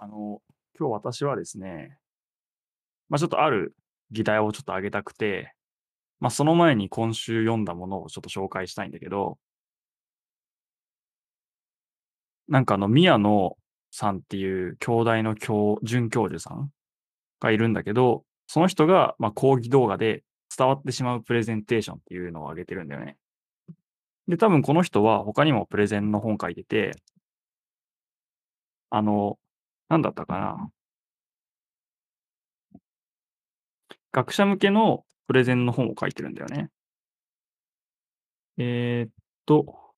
あの、今日私はですね、まあ、ちょっとある議題をちょっと挙げたくて、まあ、その前に今週読んだものをちょっと紹介したいんだけど、なんかあの、宮野さんっていう京大の教准教授さんがいるんだけど、その人が、ま、講義動画で伝わってしまうプレゼンテーションっていうのを上げてるんだよね。で、多分この人は他にもプレゼンの本書いてて、あの、なんだったかな。学者向けのプレゼンの本を書いてるんだよね。えーっと、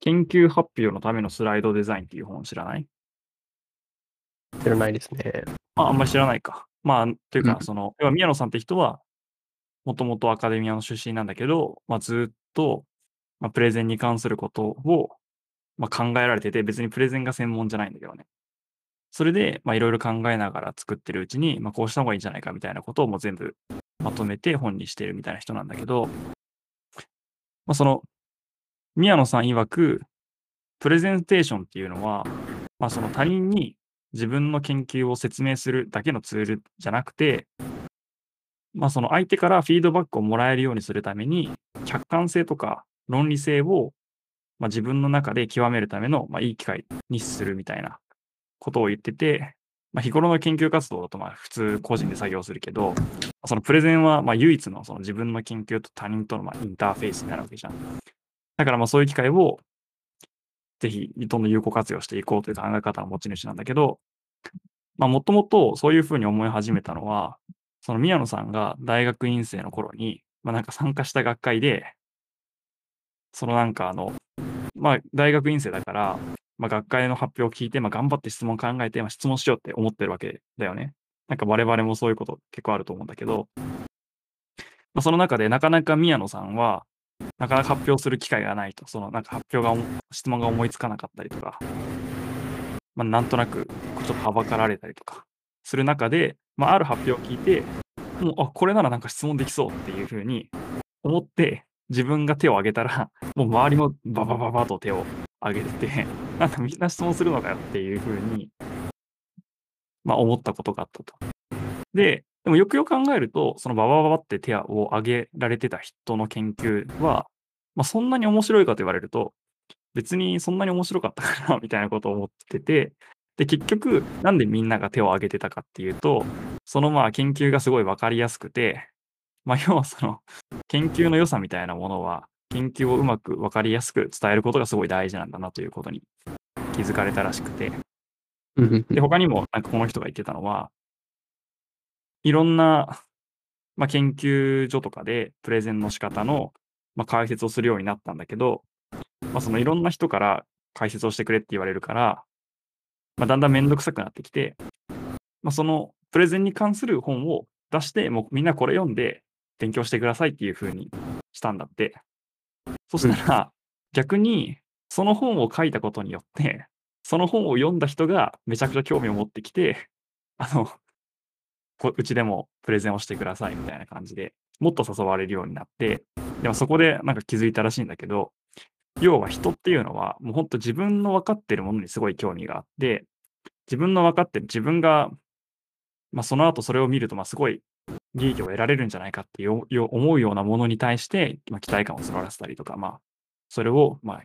研究発表のためのスライドデザインっていう本知らない？知らないですね。あ、あんまり知らないか。まあ、というか、うんその、要は宮野さんって人は、もともとアカデミアの出身なんだけど、まあ、ずっと、まあ、プレゼンに関することを、まあ、考えられてて、別にプレゼンが専門じゃないんだけどね。それで、まあ、いろいろ考えながら作ってるうちに、まあ、こうした方がいいんじゃないかみたいなことをもう全部まとめて本にしてるみたいな人なんだけど、まあ、その、宮野さん曰く、プレゼンテーションっていうのは、まあ、その他人に自分の研究を説明するだけのツールじゃなくて、まあ、その相手からフィードバックをもらえるようにするために、客観性とか論理性を、まあ、自分の中で極めるための、まあ、いい機会にするみたいなことを言ってて、まあ、日頃の研究活動だとまあ普通個人で作業するけど、そのプレゼンはまあ唯一のその自分の研究と他人とのまあインターフェースになるわけじゃん。だからまあそういう機会をぜひどんどん有効活用していこうという考え方の持ち主なんだけど、まあもともとそういうふうに思い始めたのは、その宮野さんが大学院生の頃に、まあなんか参加した学会で、そのなんかあの、まあ大学院生だから、まあ学会の発表を聞いて、まあ頑張って質問考えて、まあ質問しようって思ってるわけだよね。なんか我々もそういうこと結構あると思うんだけど、まあその中でなかなか宮野さんは、なかなか発表する機会がないと、そのなんか発表が、質問が思いつかなかったりとか、まあなんとなくちょっとはばかられたりとか。する中で、まあある発表を聞いて、もう、あ、これならなんか質問できそうっていうふうに思って、自分が手を挙げたら、もう周りもババババと手を挙げて、なんかみんな質問するのかよっていうふうに、まあ思ったことがあったと。で、でもよくよく考えると、そのババババって手を挙げられてた人の研究は、まあそんなに面白いかと言われると、別にそんなに面白かったかな、みたいなことを思ってて、で、結局、なんでみんなが手を挙げてたかっていうと、そのまあ研究がすごいわかりやすくて、まあ要はその研究の良さみたいなものは、研究をうまくわかりやすく伝えることがすごい大事なんだなということに気づかれたらしくて、うんで、他にもなんかこの人が言ってたのは、いろんな、まあ、研究所とかでプレゼンの仕方の、まあ、解説をするようになったんだけど、まあ、そのいろんな人から解説をしてくれって言われるから、まあ、だんだんめんどくさくなってきて、まあ、そのプレゼンに関する本を出して、もうみんなこれ読んで勉強してくださいっていう風にしたんだって。そしたら、逆にその本を書いたことによって、その本を読んだ人がめちゃくちゃ興味を持ってきて、あの、こうちでもプレゼンをしてくださいみたいな感じでもっと誘われるようになって、でもそこでなんか気づいたらしいんだけど、要は人っていうのはもう本当自分の分かってるものにすごい興味があって、自分の分かってる自分が、まあ、その後それを見るとまあすごい利益を得られるんじゃないかっていうよ思うようなものに対して、まあ、期待感を募らせたりとか、まあ、それをまあ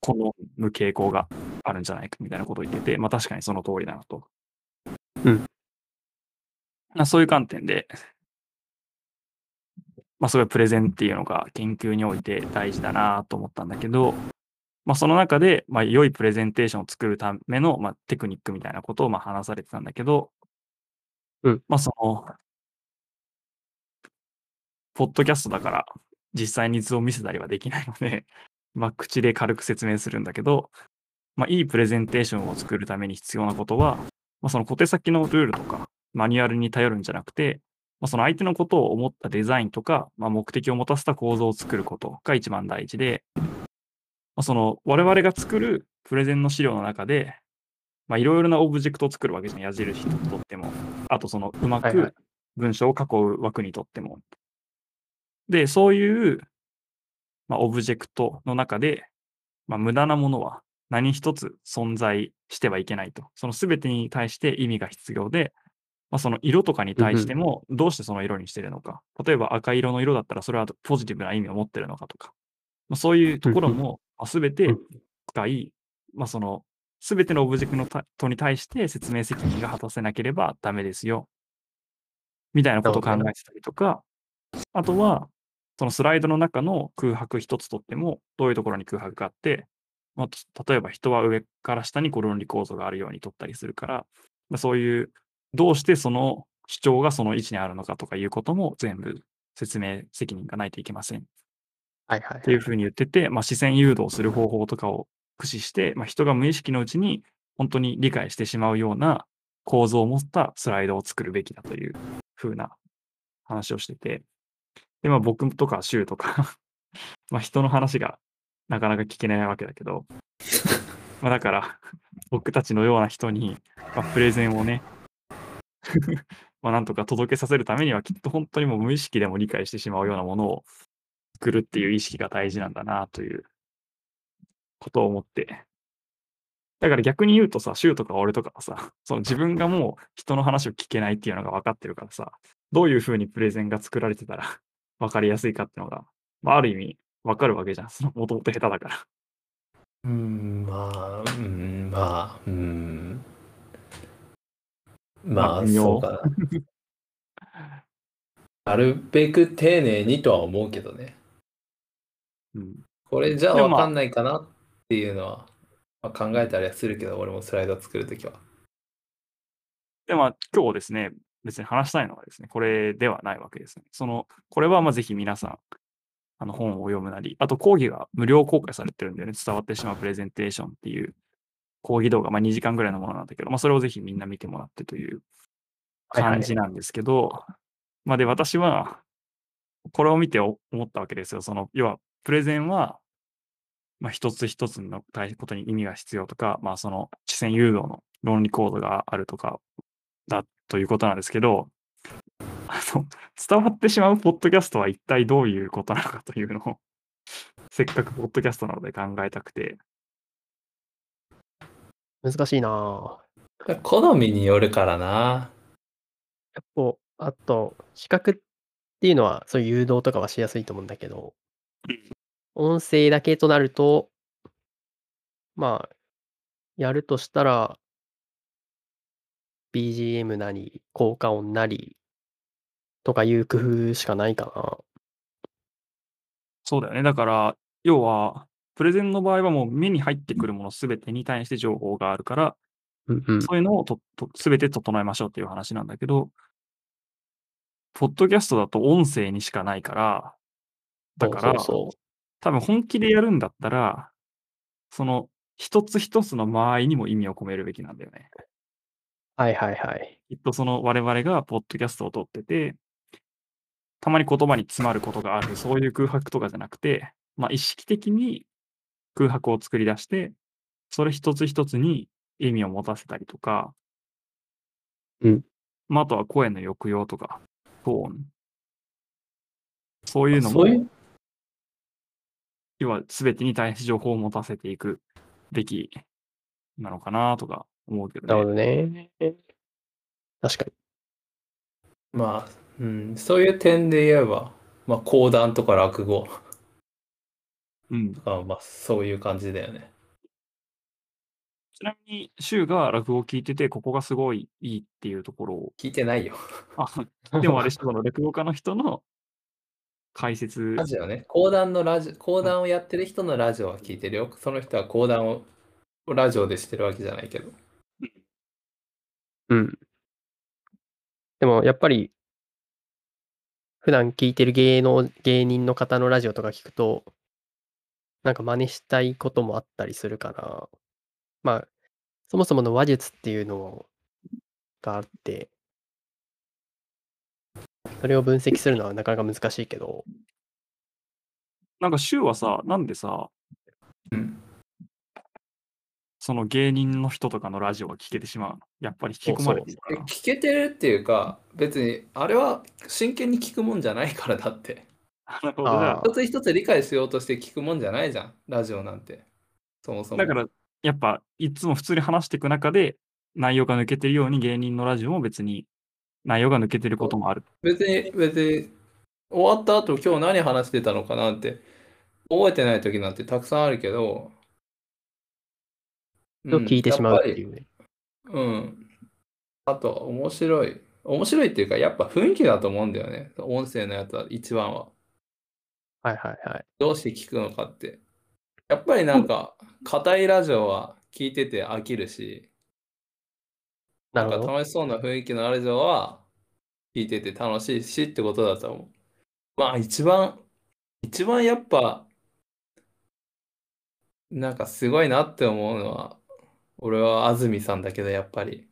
好む傾向があるんじゃないかみたいなことを言ってて、まあ確かにその通りだなと。うん。まあそういう観点で、まあすごいプレゼンっていうのが研究において大事だなと思ったんだけど、まあその中で、まあ良いプレゼンテーションを作るための、まあ、テクニックみたいなことをまあ話されてたんだけど、うん。まあその、ポッドキャストだから実際に図を見せたりはできないので、まあ口で軽く説明するんだけど、まあいいプレゼンテーションを作るために必要なことは、まあその小手先のルールとかマニュアルに頼るんじゃなくて、まあ、その相手のことを思ったデザインとか、まあ、目的を持たせた構造を作ることが一番大事で、まあ、その我々が作るプレゼンの資料の中で、まあ、いろいろなオブジェクトを作るわけじゃん、矢印にとっても。あとそのうまく文章を囲う枠にとっても。で、そういう、まあ、オブジェクトの中で、まあ、無駄なものは何一つ存在してはいけないと。その全てに対して意味が必要で、まあ、その色とかに対してもどうしてその色にしてるのか。例えば赤色の色だったらそれはポジティブな意味を持ってるのかとか。まあ、そういうところもまあ全て使い、まあ、その全てのオブジェクトに対して説明責任が果たせなければダメですよ。みたいなことを考えてたりとか、あとは、そのスライドの中の空白一つとっても、どういうところに空白があって、まあ、例えば人は上から下にこう論理構造があるように取ったりするから、まあ、そういう、どうしてその主張がその位置にあるのかとかいうことも全部説明責任がないといけません。はいはい、はい。っていうふうに言ってて、まあ、視線誘導する方法とかを駆使して、まあ、人が無意識のうちに本当に理解してしまうような構造を持ったスライドを作るべきだというふうな話をしてて、で、まあ僕とかシュウとか まあ人の話がなかなか聞けないわけだけど、まあだから僕たちのような人に、まあ、プレゼンをね まあなんとか届けさせるためにはきっと本当にもう無意識でも理解してしまうようなものを作るっていう意識が大事なんだなということを思って。だから逆に言うとさ、シュウとか俺とかはさ、その自分がもう人の話を聞けないっていうのが分かってるからさ、どういうふうにプレゼンが作られてたら分かりやすいかっていうのが、まあ、ある意味分かるわけじゃん。そのもともと下手だから。うん、まあ、うん、まあ、うん。まあそうかな。なるべく丁寧にとは思うけどね。うん。これじゃあでもまあわかんないかなっていうのは、まあ、考えたりはするけど、俺もスライド作るときは。で、まあ今日ですね、別に話したいのはですね、これではないわけですね。その、これはまあぜひ皆さん、あの本を読むなり、あと講義が無料公開されてるんだよね。伝わってしまうプレゼンテーションっていう講義動画、まあ2時間ぐらいのものなんだけど、まあそれをぜひみんな見てもらってというはいはい感じなんですけど、まあで、私は、これを見て思ったわけですよ。その、要は、プレゼンは、まあ一つ一つのことに意味が必要とか、まあその、視線誘導の論理コードがあるとか、だということなんですけど、あの、伝わってしまうポッドキャストは一体どういうことなのかというのを、せっかくポッドキャストなので考えたくて、難しいなぁ。好みによるからな。やっぱ、あと、視覚っていうのは、そういう誘導とかはしやすいと思うんだけど、音声だけとなると、まあ、やるとしたら、BGM なり、効果音なり、とかいう工夫しかないかな。そうだよね。だから、要は、プレゼンの場合はもう目に入ってくるものすべてに対して情報があるから、うんうん。そういうのをとと全て整えましょうっていう話なんだけど、ポッドキャストだと音声にしかないから、だから、多分本気でやるんだったら、その一つ一つの間合いにも意味を込めるべきなんだよね。う。はいはいはい。きっとその我々がポッドキャストを撮ってて、たまに言葉に詰まることがある、そういう空白とかじゃなくて、まあ意識的に空白を作り出して、それ一つ一つに意味を持たせたりとか、うん。まああとは声の抑揚とか、トーン。そういうのもそう、いう、要は全てに対して情報を持たせていくべきなのかなとか思うけなるほどね。どね。確かに。まあ、うん、そういう点で言えば、まあ、講談とか落語うん。とか、まあ、そういう感じだよね。ちなみに、シュウが落語を聞いてて、ここがすごいいいっていうところを、聞いてないよ。あ、でもあれ、その落語家の人の解説ラ、ジオね。講談のラジオ、講談をやってる人のラジオは聞いてるよ。その人は講談をラジオでしてるわけじゃないけど。うん。でも、やっぱり、普段聞いてる芸能、芸人の方のラジオとか聞くと、なんか真似したいこともあったりするから、まあ、そもそもの話術っていうのがあって、それを分析するのはなかなか難しいけど、なんかシュウはさ、なんでさ、うん。その芸人の人とかのラジオが聞けてしまうの？やっぱり引き込まれているから。聞けてるっていうか、別に、あれは真剣に聞くもんじゃないからだって。なるほど。じゃあ一つ一つ理解しようとして聞くもんじゃないじゃん。ラジオなんて。そもそも。あだから、やっぱいつも普通に話していく中で、内容が抜けてるように芸人のラジオも別に内容が抜けてることもある。別に、別に、終わった後今日何話してたのかなって、覚えてない時なんてたくさんあるけど、を聞いてしまうっていうね。うん。あと、面白い。面白いっていうか、やっぱ雰囲気だと思うんだよね。音声のやつは一番は。はいはいはい。どうして聞くのかって。やっぱりなんか、硬いラジオは聞いてて飽きるし、なんか。楽しそうな雰囲気のラジオは聞いてて楽しいしってことだと思う。まあ一番、一番やっぱ、なんかすごいなって思うのは、俺は安住さんだけど、やっぱり。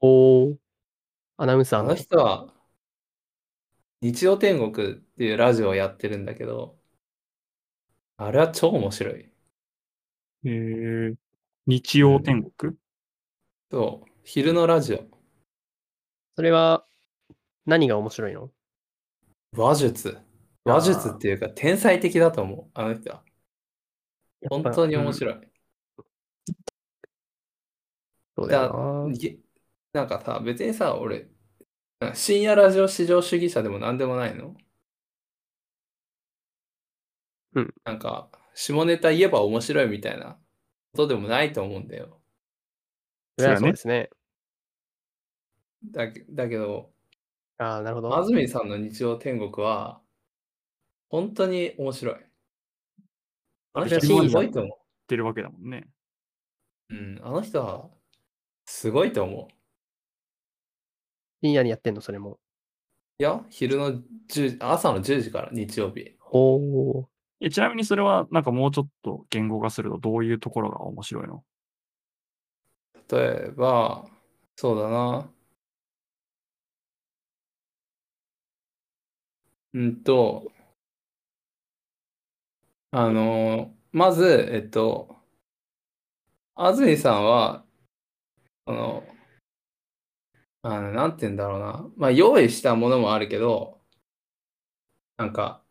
おー。アナウンサーあのの人は、日曜天国っていうラジオをやってるんだけど、あれは超面白い。えー、日曜天国、そう、昼のラジオ。それは何が面白いの？話術。話術っていうか天才的だと思う、あの人は。本当に面い。白い。そうだよな。げなんかさ、別にさ、俺、深夜ラジオ至上主義者でも何でもないの？うん。なんか、下ネタ言えば面白いみたいなことでもないと思うんだよ。そそうですね。だけだけど、ああ、なるほど。安住さんの日曜天国は、本当に面白い。あの人はすごいと思ってるわけだもんね。う。うん、あの人は、すごいと思う。深夜にやってんの、それも。いや、昼の10朝の10時から日曜日。おー。えちなみにそれはなんかもうちょっと言語化するとどういうところが面白いの？例えば、そうだな。うんと、あの、まず、えっと、安住さんは、あの、あの、なんて言うんだろうな。まあ、用意したものもあるけど、なんか、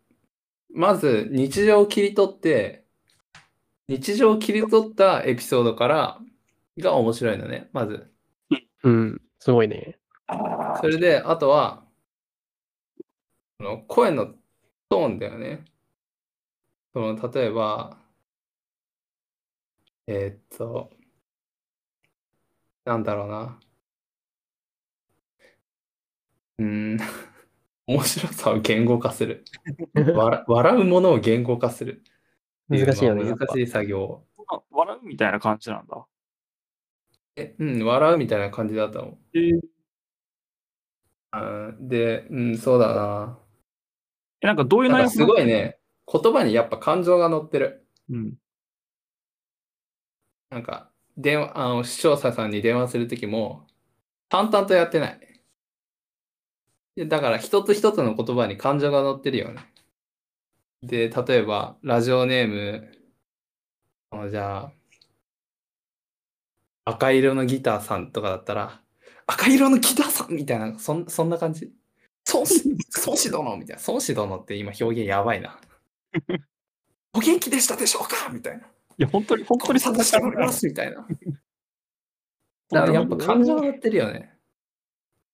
まず日常を切り取って、日常を切り取ったエピソードからが面白いのね、まず。うん。すごいね。それで、あとは、あの声のトーンだよね。その例えば、えーっと、なんだろうな。うーん、面白さを言語化する。笑笑うものを言語化する。難しいよね。難しい作業笑うみたいな感じなんだ。え、うん、笑うみたいな感じだと思う。えーあーで、うん、そうだな。えなんかどういう内容なんかすごいね、言葉にやっぱ感情が乗ってる。うん。なんか、電話、あの、視聴者さんに電話するときも、淡々とやってない。でだから、一つ一つの言葉に感情が乗ってるよね。で、例えば、ラジオネーム、あのじゃあ、赤色のギターさんとかだったら、赤色のギターさんみたいな、そんそんな感じ？孫子、孫子殿みたいな。孫子殿って今表現やばいな。お元気でしたでしょうか？みたいな。いや、本当に、本当にそんなしており感じなのますみたいな。だからやっぱ感情が乗ってるよね。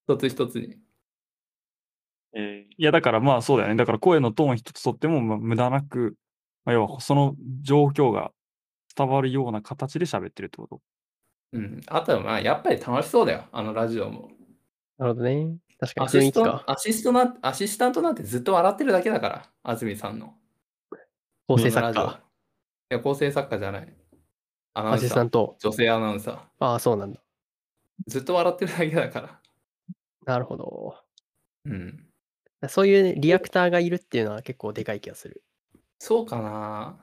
一つ一つに。えーいや、だからまあそうだよね。だから声のトーン一つとっても、まあ、無駄なく、まあ、要はその状況が伝わるような形で喋ってるってこと。うん。あとはまあやっぱり楽しそうだよ。あのラジオも。なるほどね。確かにアシスト。アシストな、アシスタントなんてずっと笑ってるだけだから。安住さんの。構成作ラジオい家、や、構成作家じゃない。アナウアシンサー。スタント。女性アナウンサー。ああ、そうなんだ。ずっと笑ってるだけだから。なるほど。うん。そういうねリアクターがいるっていうのは結構でかい気がする。そうかな。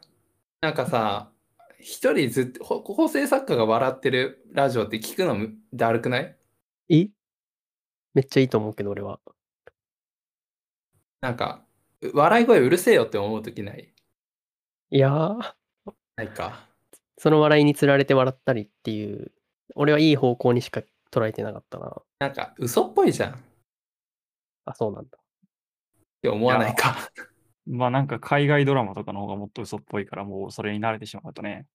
なんかさ、一人ずっと、ほ構成作家が笑ってるラジオって聞くのむだるくない？えめっちゃいいと思うけど、俺は。なんか、う笑い声うるせえよって思うときない？いやー、ないか。その笑いにつられて笑ったりっていう、俺はいい方向にしか捉えてなかったな。なんか、嘘っぽいじゃんっあ、そうなんだ。て思わないか。まあなんか海外ドラマとかの方がもっと嘘っぽいから、もうそれに慣れてしまうとね。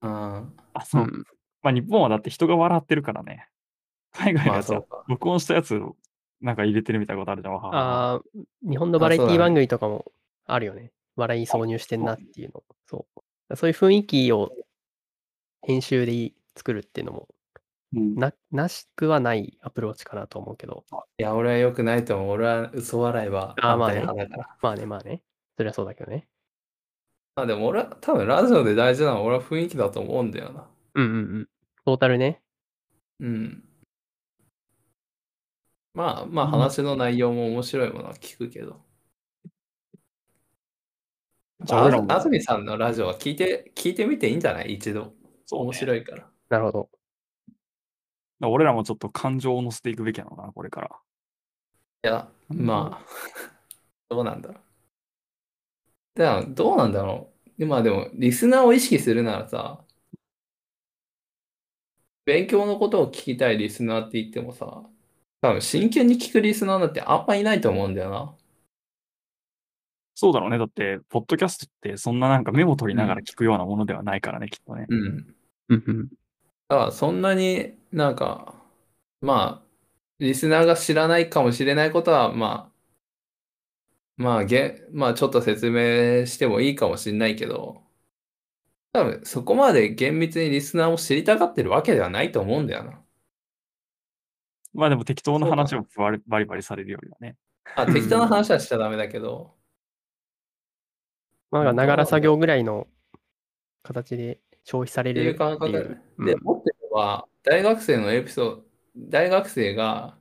ああ、うそう。ん。まあ日本はだって人が笑ってるからね。海外のまあやつはそうか録音したやつをなんか入れてるみたいなことあるじゃん。ああ、日本のバラエティ番組とかもあるよね。笑い挿入してんなっていうの。そう。そういう雰囲気を編集で作るっていうのもうんな、なしくはないアプローチかなと思うけど。いや、俺は良くないと思う。俺は嘘笑いは反あーまあね。まあね、まあね。それはそうだけどね。まあでも俺は多分ラジオで大事なのは俺は雰囲気だと思うんだよな。うんうんうん。トータルね。うん。まあまあうん話の内容も面白いものは聞くけど。じゃあ俺らもあずみさんのラジオは聞いて、聞いてみていいんじゃない？一度。そうね面白いから。なるほど。ら俺らもちょっと感情を乗せていくべきなのかな、これから。いや、まあ、どうなんだろう。でも、どうなんだろう。でまあでも、リスナーを意識するならさ、勉強のことを聞きたいリスナーって言ってもさ、多分真剣に聞くリスナーなんてあんまいないと思うんだよな。そうだろうね。だって、ポッドキャストってそんななんかメモ取りながら聞くようなものではないからね、きっとね。うん。うんうん。だからそんなになんか、まあ、リスナーが知らないかもしれないことは、まあ、まあ、げまあ、ちょっと説明してもいいかもしれないけど、多分そこまで厳密にリスナーも知りたがってるわけではないと思うんだよな。まあでも適当な話をバリバリバリされるよりはね。あ、適当な 話はしちゃダメだけど、まあ、ながら作業ぐらいの形で消費されっていうる感覚っていう。で、うん持ってるのは、大学生のエピソード、大学生が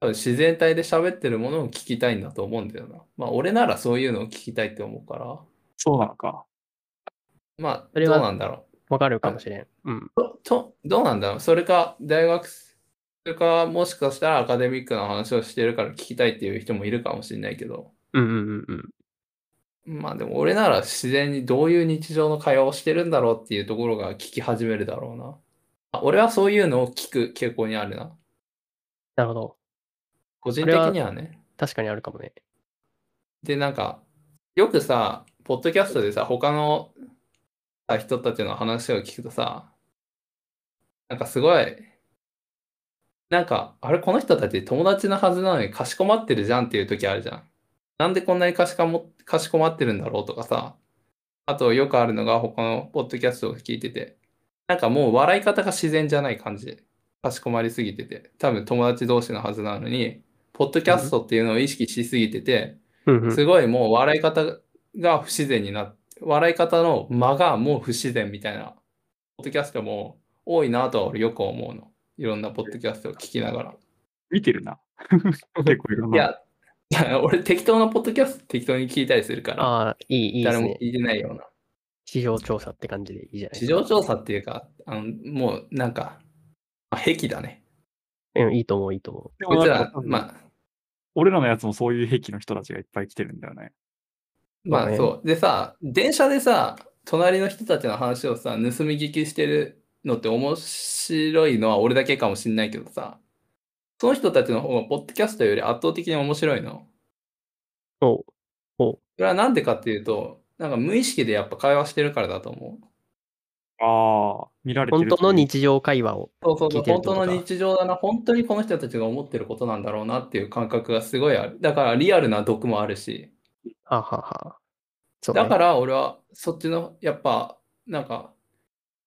多分自然体で喋ってるものを聞きたいんだと思うんだよな。まあ、俺ならそういうのを聞きたいって思うから、そうなのか。まあ、それはどうなんだろわかるかもしれん。うん。う。と、とどうなんだろう。それか、大学、それか、もしかしたらアカデミックな話をしてるから聞きたいっていう人もいるかもしれないけど、うんうんうんうん。まあでも俺なら自然にどういう日常の会話をしてるんだろうっていうところが聞き始めるだろうな。あ俺はそういうのを聞く傾向にあるな。なるほど。個人的にはね。確かにあるかもね。で、なんか、よくさ、ポッドキャストでさ、他のさ人たちの話を聞くとさ、なんかすごい、なんか、あれ、この人たち友達のはずなのにかしこまってるじゃんっていう時あるじゃん。なんでこんなにかしかも、かしこまってるんだろうとかさ、あとよくあるのが他のポッドキャストを聞いてて、なんかもう笑い方が自然じゃない感じで、かしこまりすぎてて、多分友達同士のはずなのに、ポッドキャストっていうのを意識しすぎてて。すごいもう笑い方が不自然になって、笑い方の間がもう不自然みたいな、ポッドキャストも多いなとは俺よく思うの。いろんなポッドキャストを聞きながら。見てるな。結構いろんな。いや、い や俺適当なポッドキャスト適当に聞いたりするから、ああ、いい、いいですね。誰も聞いてないような。市場調査って感じでいいじゃない市場調査っていうか、あのもうなんか、まあ癖だね。うん、いいと思う、いいと思でこいつらまあ、俺らのやつもそういう癖の人たちがいっぱい来てるんだよね。まあそう。でさ、電車でさ、隣の人たちの話をさ、盗み聞きしてるのって面白いのは俺だけかもしんないけどさ、その人たちの方がポッドキャストより圧倒的に面白いの。う。おうそれはなんでかっていうと、なんか無意識でやっぱ会話してるからだと思う。ああ、見られてる本当の日常会話を。そうそうそう、本当の日常だな、本当にこの人たちが思ってることなんだろうなっていう感覚がすごいある。だからリアルな毒もあるし、はあはあはあ。そうねだから俺はそっちの、やっぱ、なんか、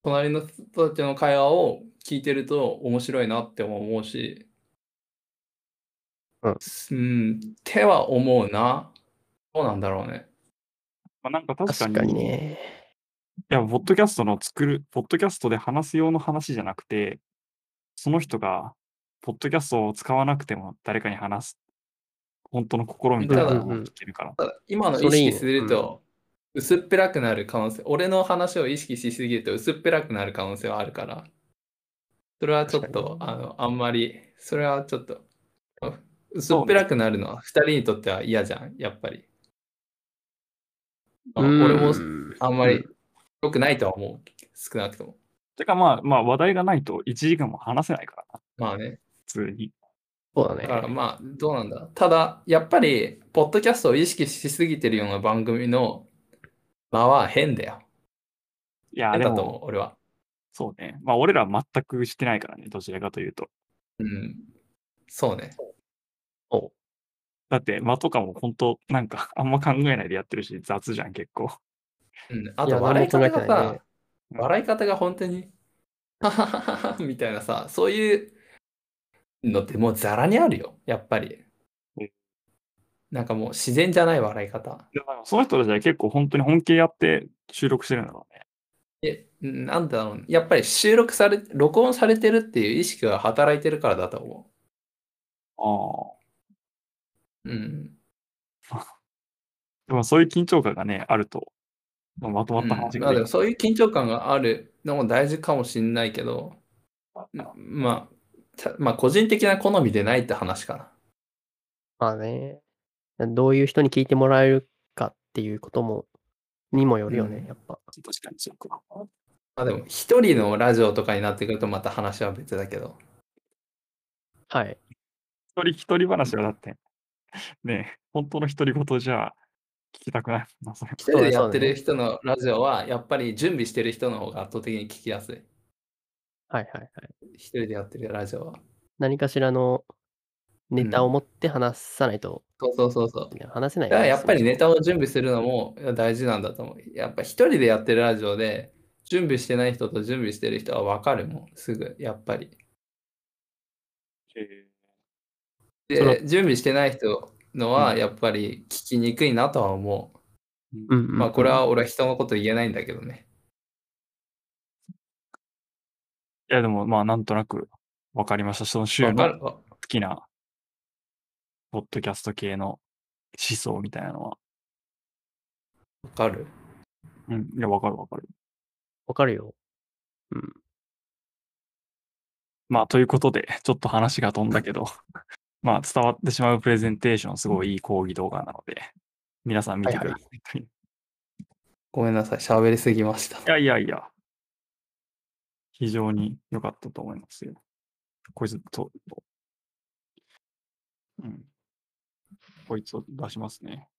隣の人たちの会話を聞いてると面白いなって思うし、うんうん、っては思うな。どうなんだろうね。まあ、なんか確かに、確かにね。いや、ポッドキャストの作る、ポッドキャストで話す用の話じゃなくて、その人が、ポッドキャストを使わなくても誰かに話す、本当の心みたいなのを聞けるから。ただ今の意識すると、薄っぺらくなる可能性、俺の話を意識しすぎると薄っぺらくなる可能性はあるから、それはちょっと、確あの、あんまり、それはちょっと、薄っぺらくなるのは二人にとっては嫌じゃん、やっぱり。あ俺もうんあんまり良くないとは思う、少なくとも。てかまあ、まあ話題がないと1時間も話せないからな、まあね。普通に。そうだねだからまあ、どうなんだ。ただ、やっぱり、ポッドキャストを意識しすぎてるような番組の間は変だよ。いや、変だと思う、、俺は。そうね。まあ、俺らは全くしてないからね、どちらかというと。うん。そうね。おだって、間とかも本当、なんか、あんま考えないでやってるし、雑じゃん、結構。うん。あと、笑い方がさね、笑い方が本当に、はははははみたいなさ、そういうのってもうザラにあるよ、やっぱりうん。なんかもう自然じゃない笑い方。でもその人たちは結構本当に本気でやって収録してるんだろうね。え、なんだろう、やっぱり収録され、録音されてるっていう意識が働いてるからだと思ああ。う。うん。でもそういう緊張感がね、あると、まあまとまった話うんまあでもができそういう緊張感があるのも大事かもしんないけど、るまあ、たまあ個人的な好みでないって話かな。まあね。どういう人に聞いてもらえるかっていうことも、にもよるよね、うんやっぱ。確かにそうか。まあでも一人のラジオとかになってくるとまた話は別だけど。はい。一人一人話はだって、ね、本当の独り言じゃ聞きたくないもんな、それ。一人でやってる人のラジオはやっぱり準備してる人の方が圧倒的に聞きやすい。はいはいはい。一人でやってるラジオは。何かしらのネタを持って話さないと、そうそうそうそう。ね話せないだからやっぱりネね。タを準備するのも大事なんだと思う。やっぱ一人でやってるラジオで準備してない人と準備してる人は分かるもん、すぐ、やっぱり。えそので、準備してない人のはやっぱり聞きにくいなとは思ーうんうんう。まあこれは俺は人のこと言えないんだけどね。いや、でもまあ、なんとなく分かりました。その週の好きな、ポッドキャスト系の思想みたいなのは。分かるうん、いや、分かる分かる。わかるよ。うん。まあ、ということで、ちょっと話が飛んだけど、まあ、伝わってしまうプレゼンテーション、すごいいい講義動画なので、皆さん見てください。いごめんなさい、喋りすぎました。やいやいや、非常に良かったと思いますよ。こいつと、うん。こいつを出しますね。